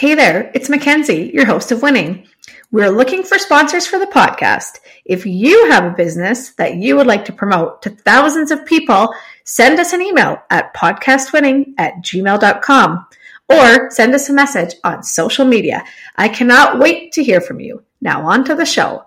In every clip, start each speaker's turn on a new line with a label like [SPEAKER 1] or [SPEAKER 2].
[SPEAKER 1] Hey there, it's Mackenzie, your host of Winning. We're looking for sponsors for the podcast. If you have a business that you would like to promote to thousands of people, send us an email at podcastwinning at gmail.com or send us a message on social media. I cannot wait to hear from you. Now, on to the show.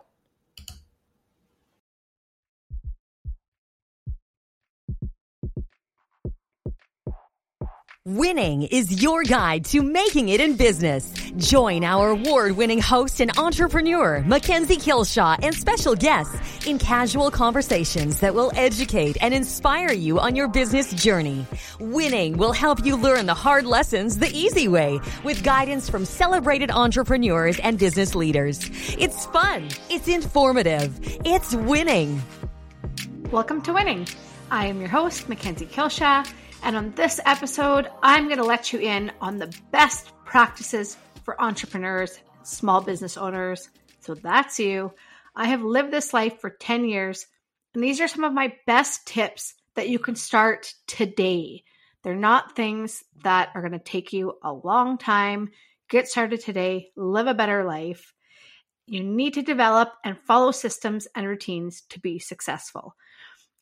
[SPEAKER 2] Winning is your guide to making it in business. Join our award-winning host and entrepreneur, Mackenzie Kilshaw, and special guests in casual conversations that will educate and inspire you on your business journey. Winning will help you learn the hard lessons the easy way with guidance from celebrated entrepreneurs and business leaders. It's fun. It's informative. It's winning.
[SPEAKER 1] Welcome to Winning. I am your host, Mackenzie Kilshaw and on this episode, I'm going to let you in on the best practices for entrepreneurs, small business owners. So that's you. I have lived this life for 10 years, and these are some of my best tips that you can start today. They're not things that are going to take you a long time. Get started today, live a better life. You need to develop and follow systems and routines to be successful.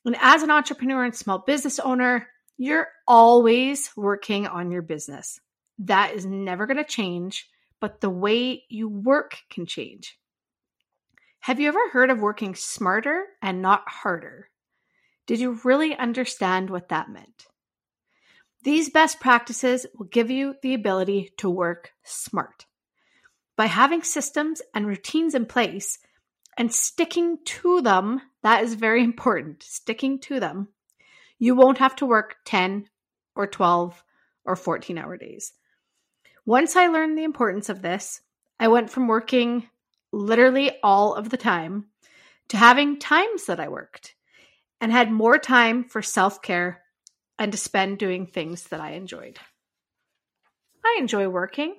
[SPEAKER 1] And as an entrepreneur and small business owner, you're always working on your business. That is never going to change, but the way you work can change. Have you ever heard of working smarter and not harder? Did you really understand what that meant? These best practices will give you the ability to work smart. By having systems and routines in place and sticking to them, that is very important. Sticking to them you won't have to work 10 or 12 or 14 hour days. Once I learned the importance of this, I went from working literally all of the time to having times that I worked and had more time for self care and to spend doing things that I enjoyed. I enjoy working,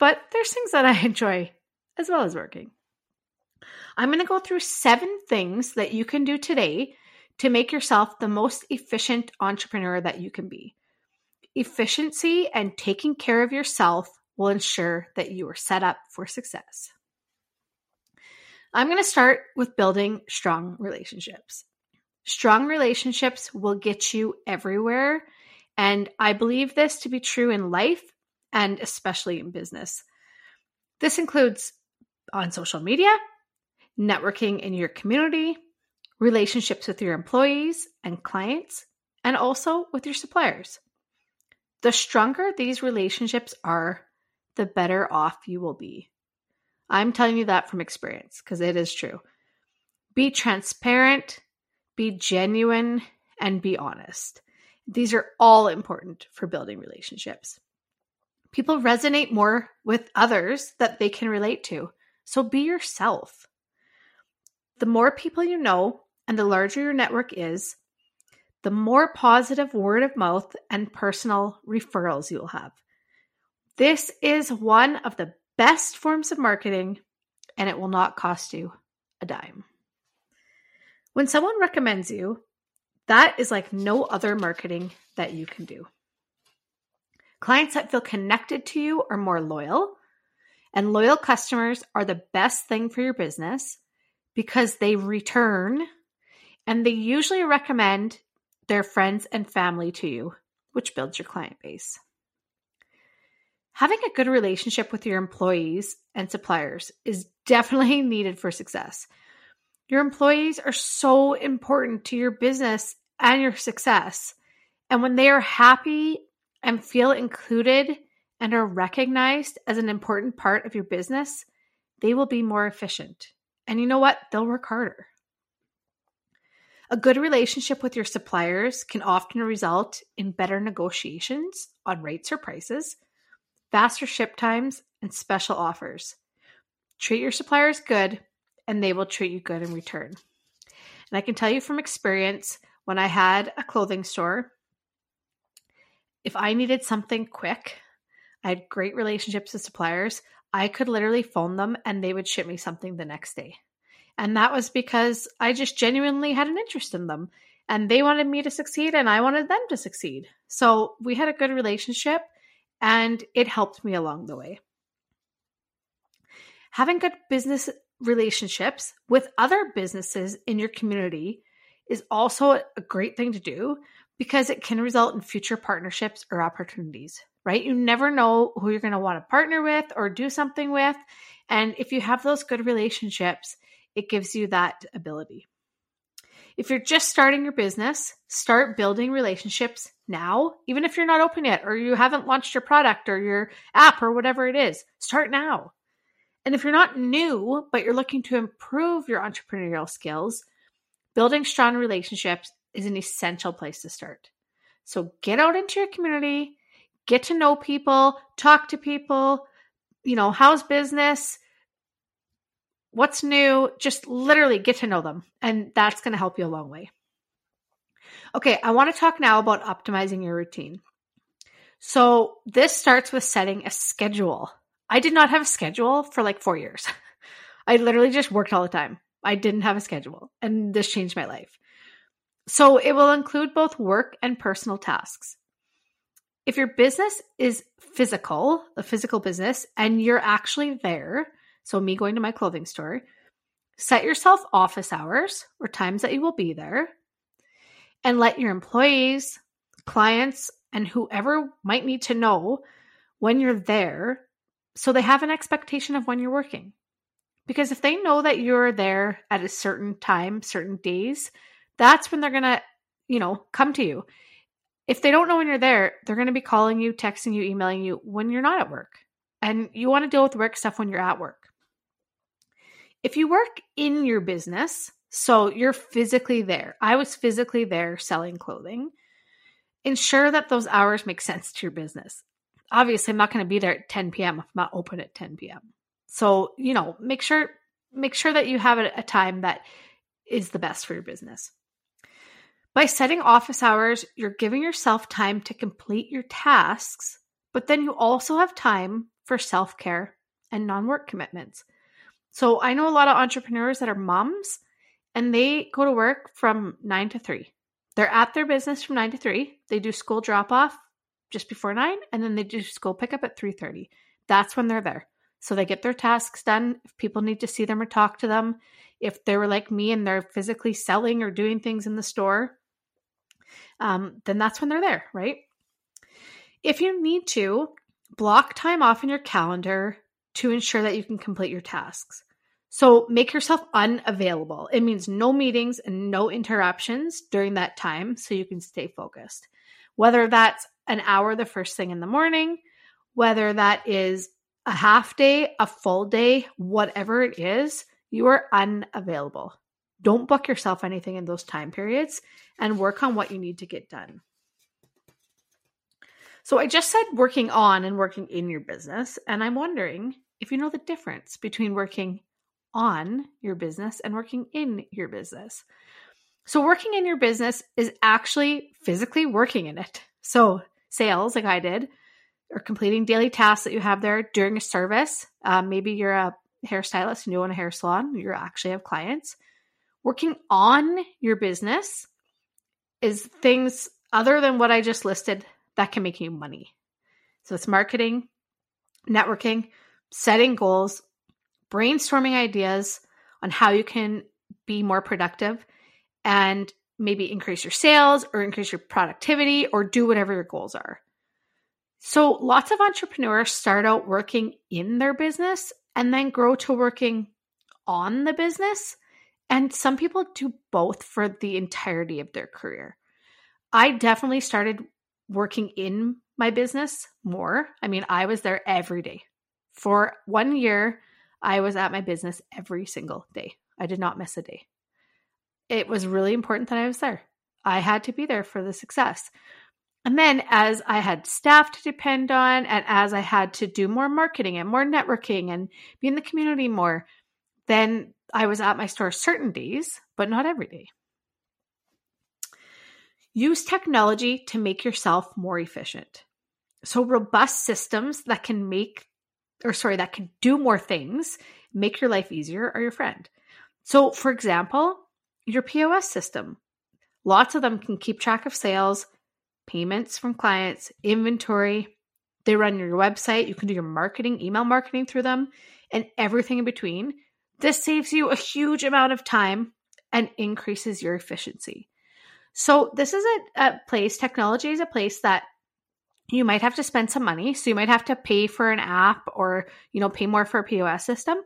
[SPEAKER 1] but there's things that I enjoy as well as working. I'm going to go through seven things that you can do today to make yourself the most efficient entrepreneur that you can be. Efficiency and taking care of yourself will ensure that you are set up for success. I'm going to start with building strong relationships. Strong relationships will get you everywhere. And I believe this to be true in life and especially in business. This includes on social media, networking in your community, relationships with your employees and clients, and also with your suppliers. The stronger these relationships are, the better off you will be. I'm telling you that from experience because it is true. Be transparent, be genuine, and be honest. These are all important for building relationships. People resonate more with others that they can relate to. So be yourself. The more people you know, and the larger your network is, the more positive word of mouth and personal referrals you'll have. This is one of the best forms of marketing, and it will not cost you a dime. When someone recommends you, that is like no other marketing that you can do. Clients that feel connected to you are more loyal, and loyal customers are the best thing for your business because they return and they usually recommend their friends and family to you, which builds your client base. Having a good relationship with your employees and suppliers is definitely needed for success. Your employees are so important to your business and your success. And when they are happy and feel included and are recognized as an important part of your business, they will be more efficient. And you know what? They'll work harder. A good relationship with your suppliers can often result in better negotiations on rates or prices, faster ship times, and special offers. Treat your suppliers good, and they will treat you good in return. And I can tell you from experience when I had a clothing store, if I needed something quick, I had great relationships with suppliers. I could literally phone them and they would ship me something the next day. And that was because I just genuinely had an interest in them. And they wanted me to succeed, and I wanted them to succeed. So we had a good relationship, and it helped me along the way. Having good business relationships with other businesses in your community is also a great thing to do because it can result in future partnerships or opportunities, right? You never know who you're going to want to partner with or do something with. And if you have those good relationships, it gives you that ability. If you're just starting your business, start building relationships now, even if you're not open yet or you haven't launched your product or your app or whatever it is. Start now. And if you're not new, but you're looking to improve your entrepreneurial skills, building strong relationships is an essential place to start. So get out into your community, get to know people, talk to people, you know, how's business? What's new? Just literally get to know them. And that's going to help you a long way. Okay, I want to talk now about optimizing your routine. So, this starts with setting a schedule. I did not have a schedule for like four years. I literally just worked all the time. I didn't have a schedule, and this changed my life. So, it will include both work and personal tasks. If your business is physical, a physical business, and you're actually there, so me going to my clothing store, set yourself office hours or times that you will be there and let your employees, clients, and whoever might need to know when you're there so they have an expectation of when you're working. Because if they know that you're there at a certain time, certain days, that's when they're going to, you know, come to you. If they don't know when you're there, they're going to be calling you, texting you, emailing you when you're not at work. And you want to deal with work stuff when you're at work. If you work in your business, so you're physically there. I was physically there selling clothing. Ensure that those hours make sense to your business. Obviously, I'm not going to be there at 10 p.m. if I'm not open at 10 p.m. So, you know, make sure make sure that you have a, time that is the best for your business. By setting office hours, you're giving yourself time to complete your tasks, but then you also have time for self care and non work commitments. So I know a lot of entrepreneurs that are moms and they go to work from 9 to 3. They're at their business from 9 to 3. They do school drop off just before 9 and then they do school pickup at 3:30. That's when they're there. So they get their tasks done. If people need to see them or talk to them, if they were like me and they're physically selling or doing things in the store, um, then that's when they're there, right? If you need to, block time off in your calendar to ensure that you can complete your tasks. So make yourself unavailable. It means no meetings and no interruptions during that time so you can stay focused. Whether that's an hour the first thing in the morning, whether that is a half day, a full day, whatever it is, you are unavailable. Don't book yourself anything in those time periods and work on what you need to get done. So I just said working on and working in your business, and I'm wondering if you know the difference between working on your business and working in your business. So, working in your business is actually physically working in it. So, sales, like I did, or completing daily tasks that you have there during a service. Um, maybe you're a hairstylist and you own a hair salon, you actually have clients. Working on your business is things other than what I just listed that can make you money. So, it's marketing, networking, setting goals, brainstorming ideas on how you can be more productive and maybe increase your sales or increase your productivity or do whatever your goals are. So, lots of entrepreneurs start out working in their business and then grow to working on the business. And some people do both for the entirety of their career. I definitely started working in my business more. I mean, I was there every day. For one year, I was at my business every single day. I did not miss a day. It was really important that I was there. I had to be there for the success. And then, as I had staff to depend on, and as I had to do more marketing and more networking and be in the community more, then I was at my store certain days, but not every day. Use technology to make yourself more efficient. So, robust systems that can make or sorry, that can do more things, make your life easier, are your friend. So, for example, your POS system. Lots of them can keep track of sales, payments from clients, inventory. They run your website. You can do your marketing, email marketing through them. and everything in between, this saves you a huge amount of time and increases your efficiency. So, this is a, a place, technology is a place that you might have to spend some money. So, you might have to pay for an app or, you know, pay more for a POS system.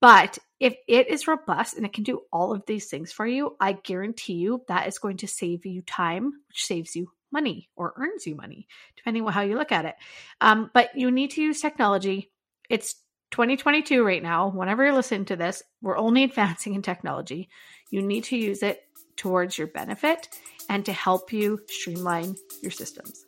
[SPEAKER 1] But if it is robust and it can do all of these things for you, I guarantee you that is going to save you time, which saves you money or earns you money, depending on how you look at it. Um, but you need to use technology. It's 2022 right now. Whenever you're listening to this, we're only advancing in technology. You need to use it towards your benefit and to help you streamline your systems.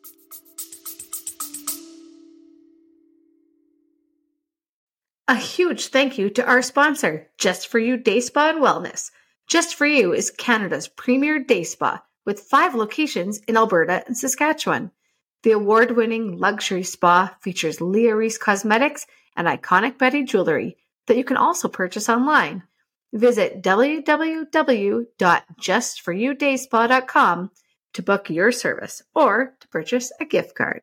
[SPEAKER 1] A huge thank you to our sponsor, Just For You Day Spa and Wellness. Just For You is Canada's premier day spa with five locations in Alberta and Saskatchewan. The award winning luxury spa features Lia Reese Cosmetics and iconic Betty jewelry that you can also purchase online. Visit www.justforyoudaySpa.com to book your service or to purchase a gift card.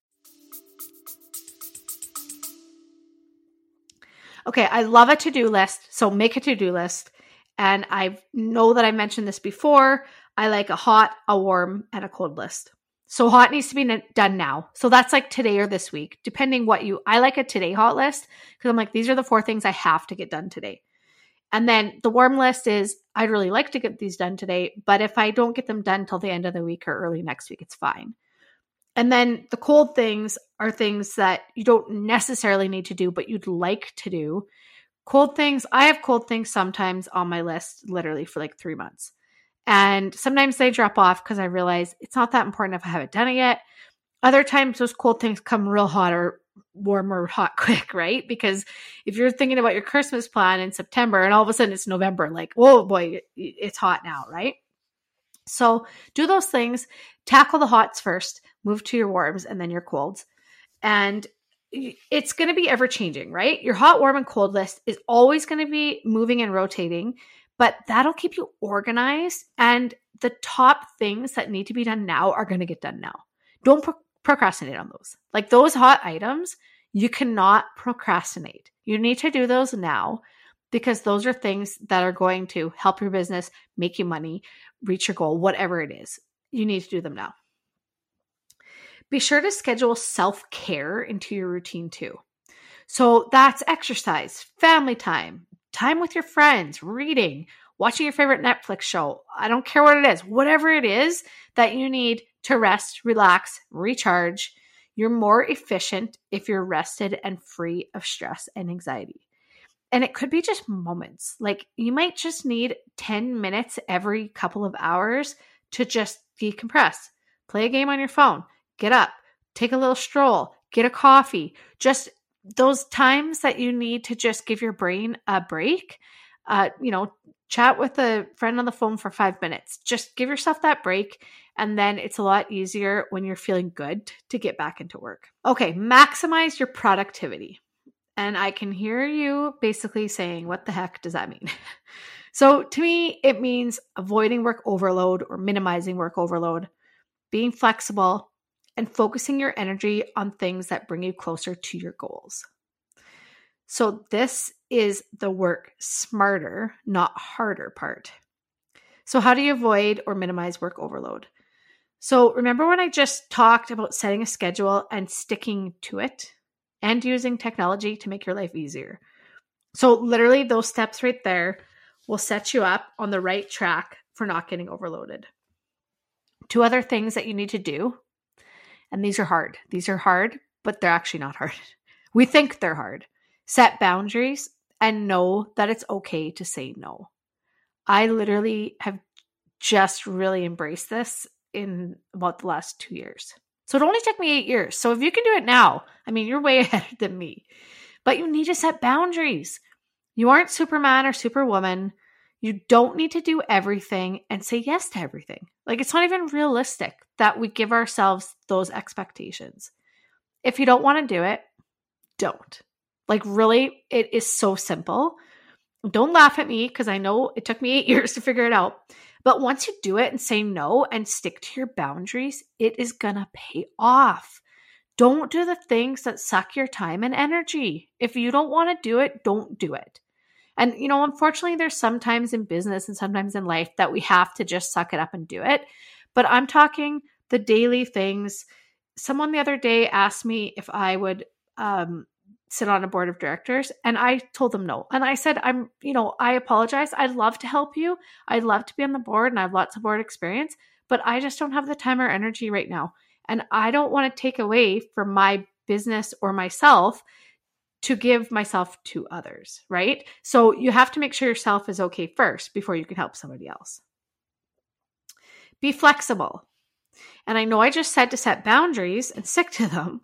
[SPEAKER 1] Okay, I love a to do list. So make a to do list. And I know that I mentioned this before. I like a hot, a warm, and a cold list. So hot needs to be done now. So that's like today or this week, depending what you. I like a today hot list because I'm like these are the four things I have to get done today. And then the warm list is I'd really like to get these done today, but if I don't get them done till the end of the week or early next week, it's fine. And then the cold things are things that you don't necessarily need to do, but you'd like to do. Cold things, I have cold things sometimes on my list literally for like three months. And sometimes they drop off because I realize it's not that important if I haven't done it yet. Other times those cold things come real hot or warm or hot quick, right? Because if you're thinking about your Christmas plan in September and all of a sudden it's November, like, oh boy, it's hot now, right? So do those things, tackle the hots first, move to your warms and then your colds. And it's going to be ever changing, right? Your hot, warm, and cold list is always going to be moving and rotating, but that'll keep you organized. And the top things that need to be done now are going to get done now. Don't pro- procrastinate on those. Like those hot items, you cannot procrastinate. You need to do those now because those are things that are going to help your business, make you money, reach your goal, whatever it is. You need to do them now. Be sure to schedule self care into your routine too. So that's exercise, family time, time with your friends, reading, watching your favorite Netflix show. I don't care what it is, whatever it is that you need to rest, relax, recharge. You're more efficient if you're rested and free of stress and anxiety. And it could be just moments. Like you might just need 10 minutes every couple of hours to just decompress. Play a game on your phone, get up, take a little stroll, get a coffee. Just those times that you need to just give your brain a break. Uh, you know, chat with a friend on the phone for five minutes. Just give yourself that break. And then it's a lot easier when you're feeling good to get back into work. Okay, maximize your productivity. And I can hear you basically saying, What the heck does that mean? so to me, it means avoiding work overload or minimizing work overload, being flexible, and focusing your energy on things that bring you closer to your goals. So, this is the work smarter, not harder part. So, how do you avoid or minimize work overload? So, remember when I just talked about setting a schedule and sticking to it and using technology to make your life easier? So, literally, those steps right there will set you up on the right track for not getting overloaded. Two other things that you need to do and these are hard. These are hard, but they're actually not hard. We think they're hard. Set boundaries and know that it's okay to say no. I literally have just really embraced this in about the last two years. So it only took me eight years. So if you can do it now, I mean, you're way ahead than me. But you need to set boundaries. You aren't Superman or Superwoman. You don't need to do everything and say yes to everything. Like, it's not even realistic that we give ourselves those expectations. If you don't want to do it, don't. Like, really, it is so simple. Don't laugh at me because I know it took me eight years to figure it out. But once you do it and say no and stick to your boundaries, it is going to pay off. Don't do the things that suck your time and energy. If you don't want to do it, don't do it. And, you know, unfortunately, there's sometimes in business and sometimes in life that we have to just suck it up and do it. But I'm talking the daily things. Someone the other day asked me if I would um, sit on a board of directors, and I told them no. And I said, I'm, you know, I apologize. I'd love to help you. I'd love to be on the board, and I have lots of board experience, but I just don't have the time or energy right now. And I don't want to take away from my business or myself to give myself to others, right? So you have to make sure yourself is okay first before you can help somebody else. Be flexible. And I know I just said to set boundaries and stick to them,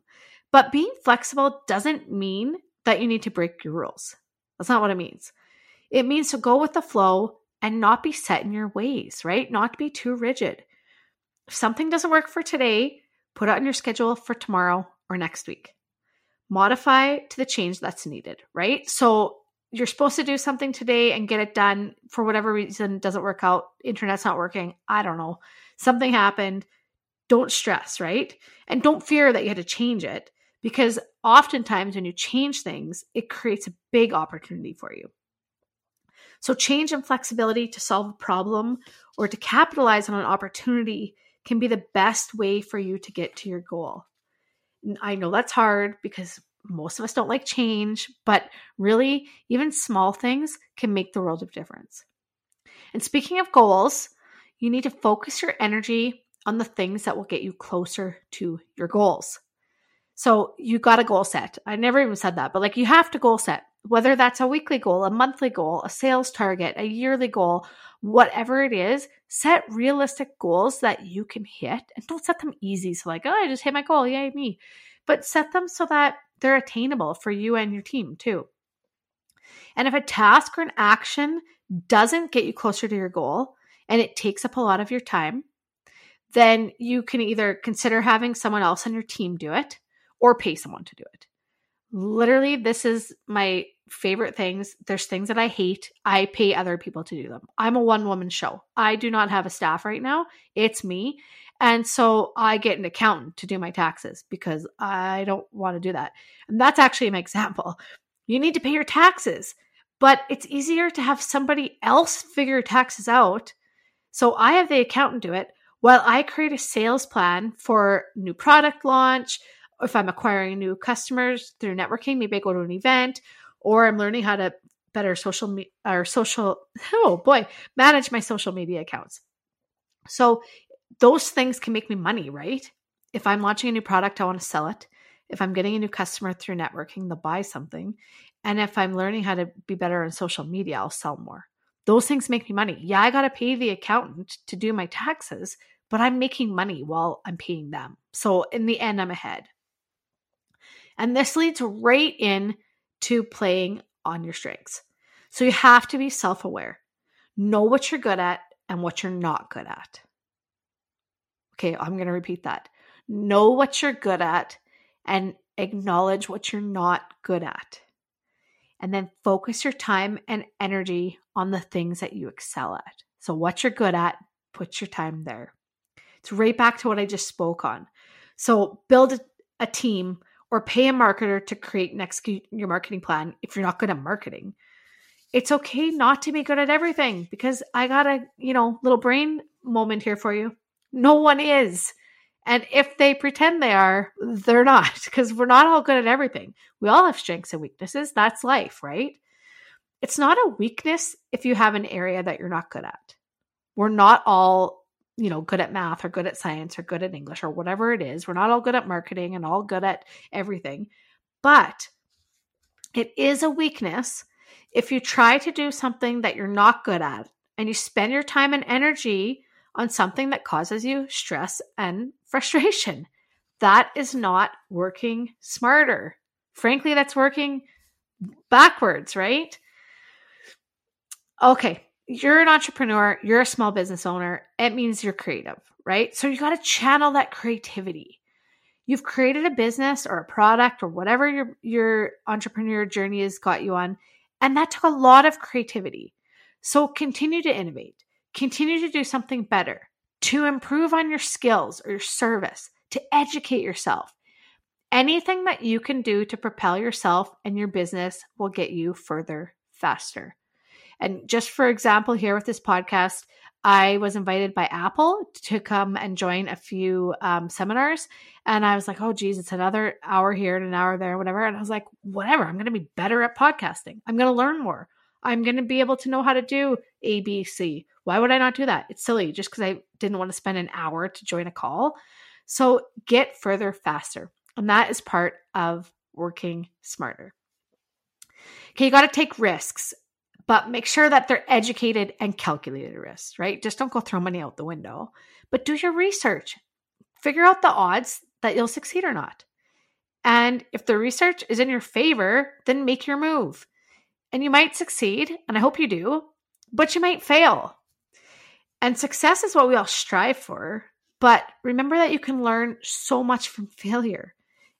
[SPEAKER 1] but being flexible doesn't mean that you need to break your rules. That's not what it means. It means to go with the flow and not be set in your ways, right? Not be too rigid. If something doesn't work for today, put it on your schedule for tomorrow or next week modify to the change that's needed, right? So you're supposed to do something today and get it done for whatever reason doesn't work out, internet's not working, I don't know. Something happened. Don't stress, right? And don't fear that you had to change it because oftentimes when you change things, it creates a big opportunity for you. So, change and flexibility to solve a problem or to capitalize on an opportunity can be the best way for you to get to your goal. I know that's hard because most of us don't like change, but really, even small things can make the world of difference. And speaking of goals, you need to focus your energy on the things that will get you closer to your goals. So you got a goal set. I never even said that, but like you have to goal set, whether that's a weekly goal, a monthly goal, a sales target, a yearly goal, whatever it is, set realistic goals that you can hit and don't set them easy. So, like, oh, I just hit my goal. Yay, me. But set them so that they're attainable for you and your team too. And if a task or an action doesn't get you closer to your goal and it takes up a lot of your time, then you can either consider having someone else on your team do it or pay someone to do it. Literally, this is my favorite things. There's things that I hate. I pay other people to do them. I'm a one woman show. I do not have a staff right now. It's me. And so I get an accountant to do my taxes because I don't want to do that. And that's actually my example. You need to pay your taxes, but it's easier to have somebody else figure taxes out. So I have the accountant do it while I create a sales plan for new product launch. If I'm acquiring new customers through networking, maybe I go to an event or I'm learning how to better social me- or social oh boy manage my social media accounts. So those things can make me money right? If i'm launching a new product i want to sell it. If i'm getting a new customer through networking they'll buy something and if i'm learning how to be better on social media i'll sell more. Those things make me money. Yeah i got to pay the accountant to do my taxes but i'm making money while i'm paying them. So in the end i'm ahead and this leads right in to playing on your strengths. So you have to be self aware, know what you're good at and what you're not good at. Okay, I'm going to repeat that. Know what you're good at and acknowledge what you're not good at. And then focus your time and energy on the things that you excel at. So, what you're good at, put your time there. It's right back to what I just spoke on. So, build a, a team or pay a marketer to create and execute your marketing plan if you're not good at marketing. It's okay not to be good at everything because I got a, you know, little brain moment here for you. No one is. And if they pretend they are, they're not because we're not all good at everything. We all have strengths and weaknesses. That's life, right? It's not a weakness if you have an area that you're not good at. We're not all you know, good at math or good at science or good at English or whatever it is. We're not all good at marketing and all good at everything. But it is a weakness if you try to do something that you're not good at and you spend your time and energy on something that causes you stress and frustration. That is not working smarter. Frankly, that's working backwards, right? Okay, you're an entrepreneur, you're a small business owner, it means you're creative, right? So you got to channel that creativity. You've created a business or a product or whatever your your entrepreneur journey has got you on, and that took a lot of creativity. So continue to innovate. Continue to do something better, to improve on your skills or your service, to educate yourself. anything that you can do to propel yourself and your business will get you further faster. And just for example, here with this podcast, I was invited by Apple to come and join a few um, seminars. And I was like, oh, geez, it's another hour here and an hour there, whatever. And I was like, whatever, I'm going to be better at podcasting. I'm going to learn more. I'm going to be able to know how to do A, B, C. Why would I not do that? It's silly just because I didn't want to spend an hour to join a call. So get further faster. And that is part of working smarter. Okay, you got to take risks, but make sure that they're educated and calculated risks, right? Just don't go throw money out the window, but do your research. Figure out the odds that you'll succeed or not. And if the research is in your favor, then make your move. And you might succeed, and I hope you do, but you might fail. And success is what we all strive for. But remember that you can learn so much from failure.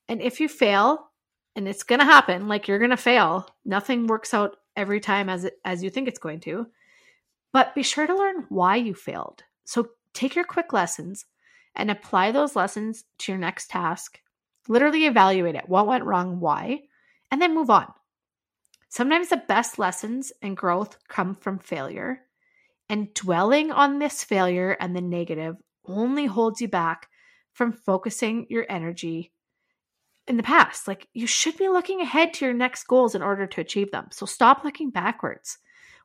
[SPEAKER 1] And if you fail, and it's going to happen, like you're going to fail, nothing works out every time as as you think it's going to. But be sure to learn why you failed. So take your quick lessons and apply those lessons to your next task. Literally evaluate it. What went wrong? Why? And then move on. Sometimes the best lessons and growth come from failure. And dwelling on this failure and the negative only holds you back from focusing your energy in the past. Like you should be looking ahead to your next goals in order to achieve them. So stop looking backwards.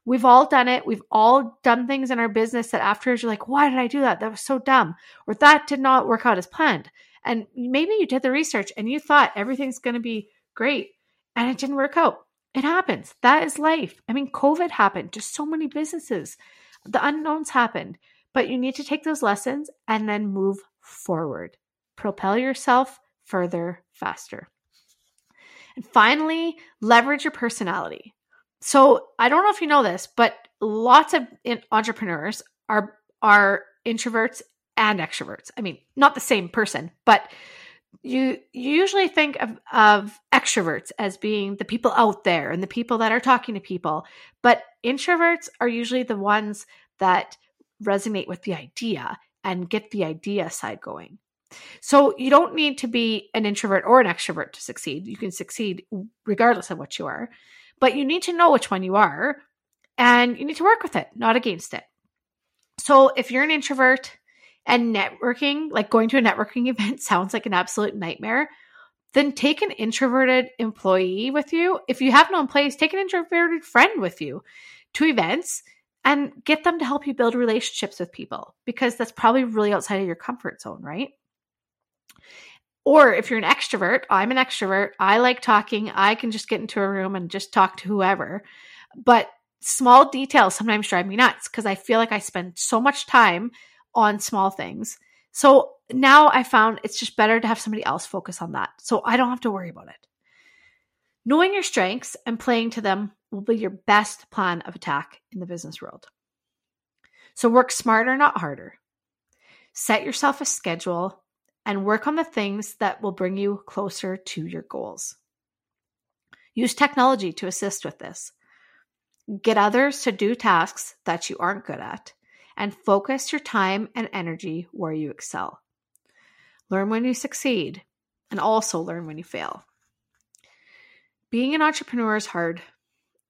[SPEAKER 1] We've all done it. We've all done things in our business that afterwards you're like, why did I do that? That was so dumb. Or that did not work out as planned. And maybe you did the research and you thought everything's going to be great and it didn't work out. It happens. That is life. I mean, COVID happened to so many businesses. The unknowns happened, but you need to take those lessons and then move forward. Propel yourself further, faster. And finally, leverage your personality. So I don't know if you know this, but lots of entrepreneurs are are introverts and extroverts. I mean, not the same person, but you, you usually think of, of extroverts as being the people out there and the people that are talking to people, but introverts are usually the ones that resonate with the idea and get the idea side going. So you don't need to be an introvert or an extrovert to succeed. You can succeed regardless of what you are, but you need to know which one you are and you need to work with it, not against it. So if you're an introvert and networking, like going to a networking event sounds like an absolute nightmare, then take an introverted employee with you. If you have no employees, take an introverted friend with you to events and get them to help you build relationships with people because that's probably really outside of your comfort zone, right? Or if you're an extrovert, I'm an extrovert, I like talking, I can just get into a room and just talk to whoever. But small details sometimes drive me nuts because I feel like I spend so much time on small things. So now I found it's just better to have somebody else focus on that. So I don't have to worry about it. Knowing your strengths and playing to them will be your best plan of attack in the business world. So work smarter, not harder. Set yourself a schedule and work on the things that will bring you closer to your goals. Use technology to assist with this. Get others to do tasks that you aren't good at and focus your time and energy where you excel. Learn when you succeed and also learn when you fail. Being an entrepreneur is hard,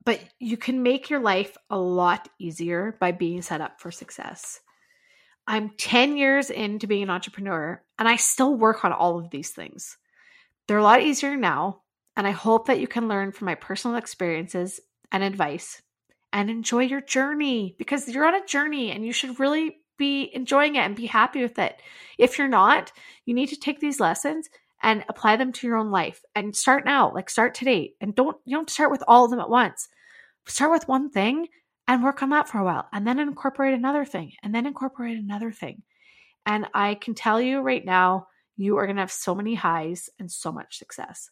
[SPEAKER 1] but you can make your life a lot easier by being set up for success. I'm 10 years into being an entrepreneur and I still work on all of these things. They're a lot easier now, and I hope that you can learn from my personal experiences and advice and enjoy your journey because you're on a journey and you should really be enjoying it and be happy with it. If you're not, you need to take these lessons and apply them to your own life and start now, like start today. And don't you don't start with all of them at once. Start with one thing and work on that for a while and then incorporate another thing and then incorporate another thing. And I can tell you right now, you are going to have so many highs and so much success.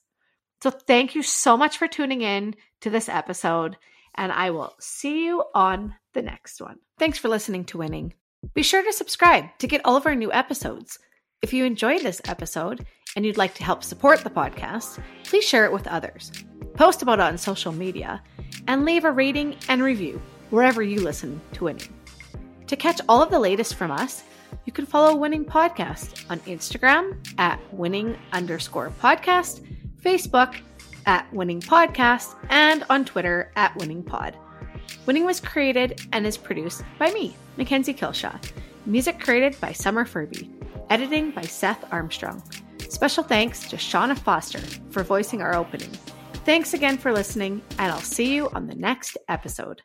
[SPEAKER 1] So thank you so much for tuning in to this episode and I will see you on the next one. Thanks for listening to Winning. Be sure to subscribe to get all of our new episodes. If you enjoyed this episode and you'd like to help support the podcast, please share it with others, post about it on social media, and leave a rating and review wherever you listen to Winning. To catch all of the latest from us, You can follow Winning Podcast on Instagram at winning underscore podcast, Facebook at winning podcast, and on Twitter at winning pod. Winning was created and is produced by me, Mackenzie Kilshaw. Music created by Summer Furby. Editing by Seth Armstrong. Special thanks to Shauna Foster for voicing our opening. Thanks again for listening, and I'll see you on the next episode.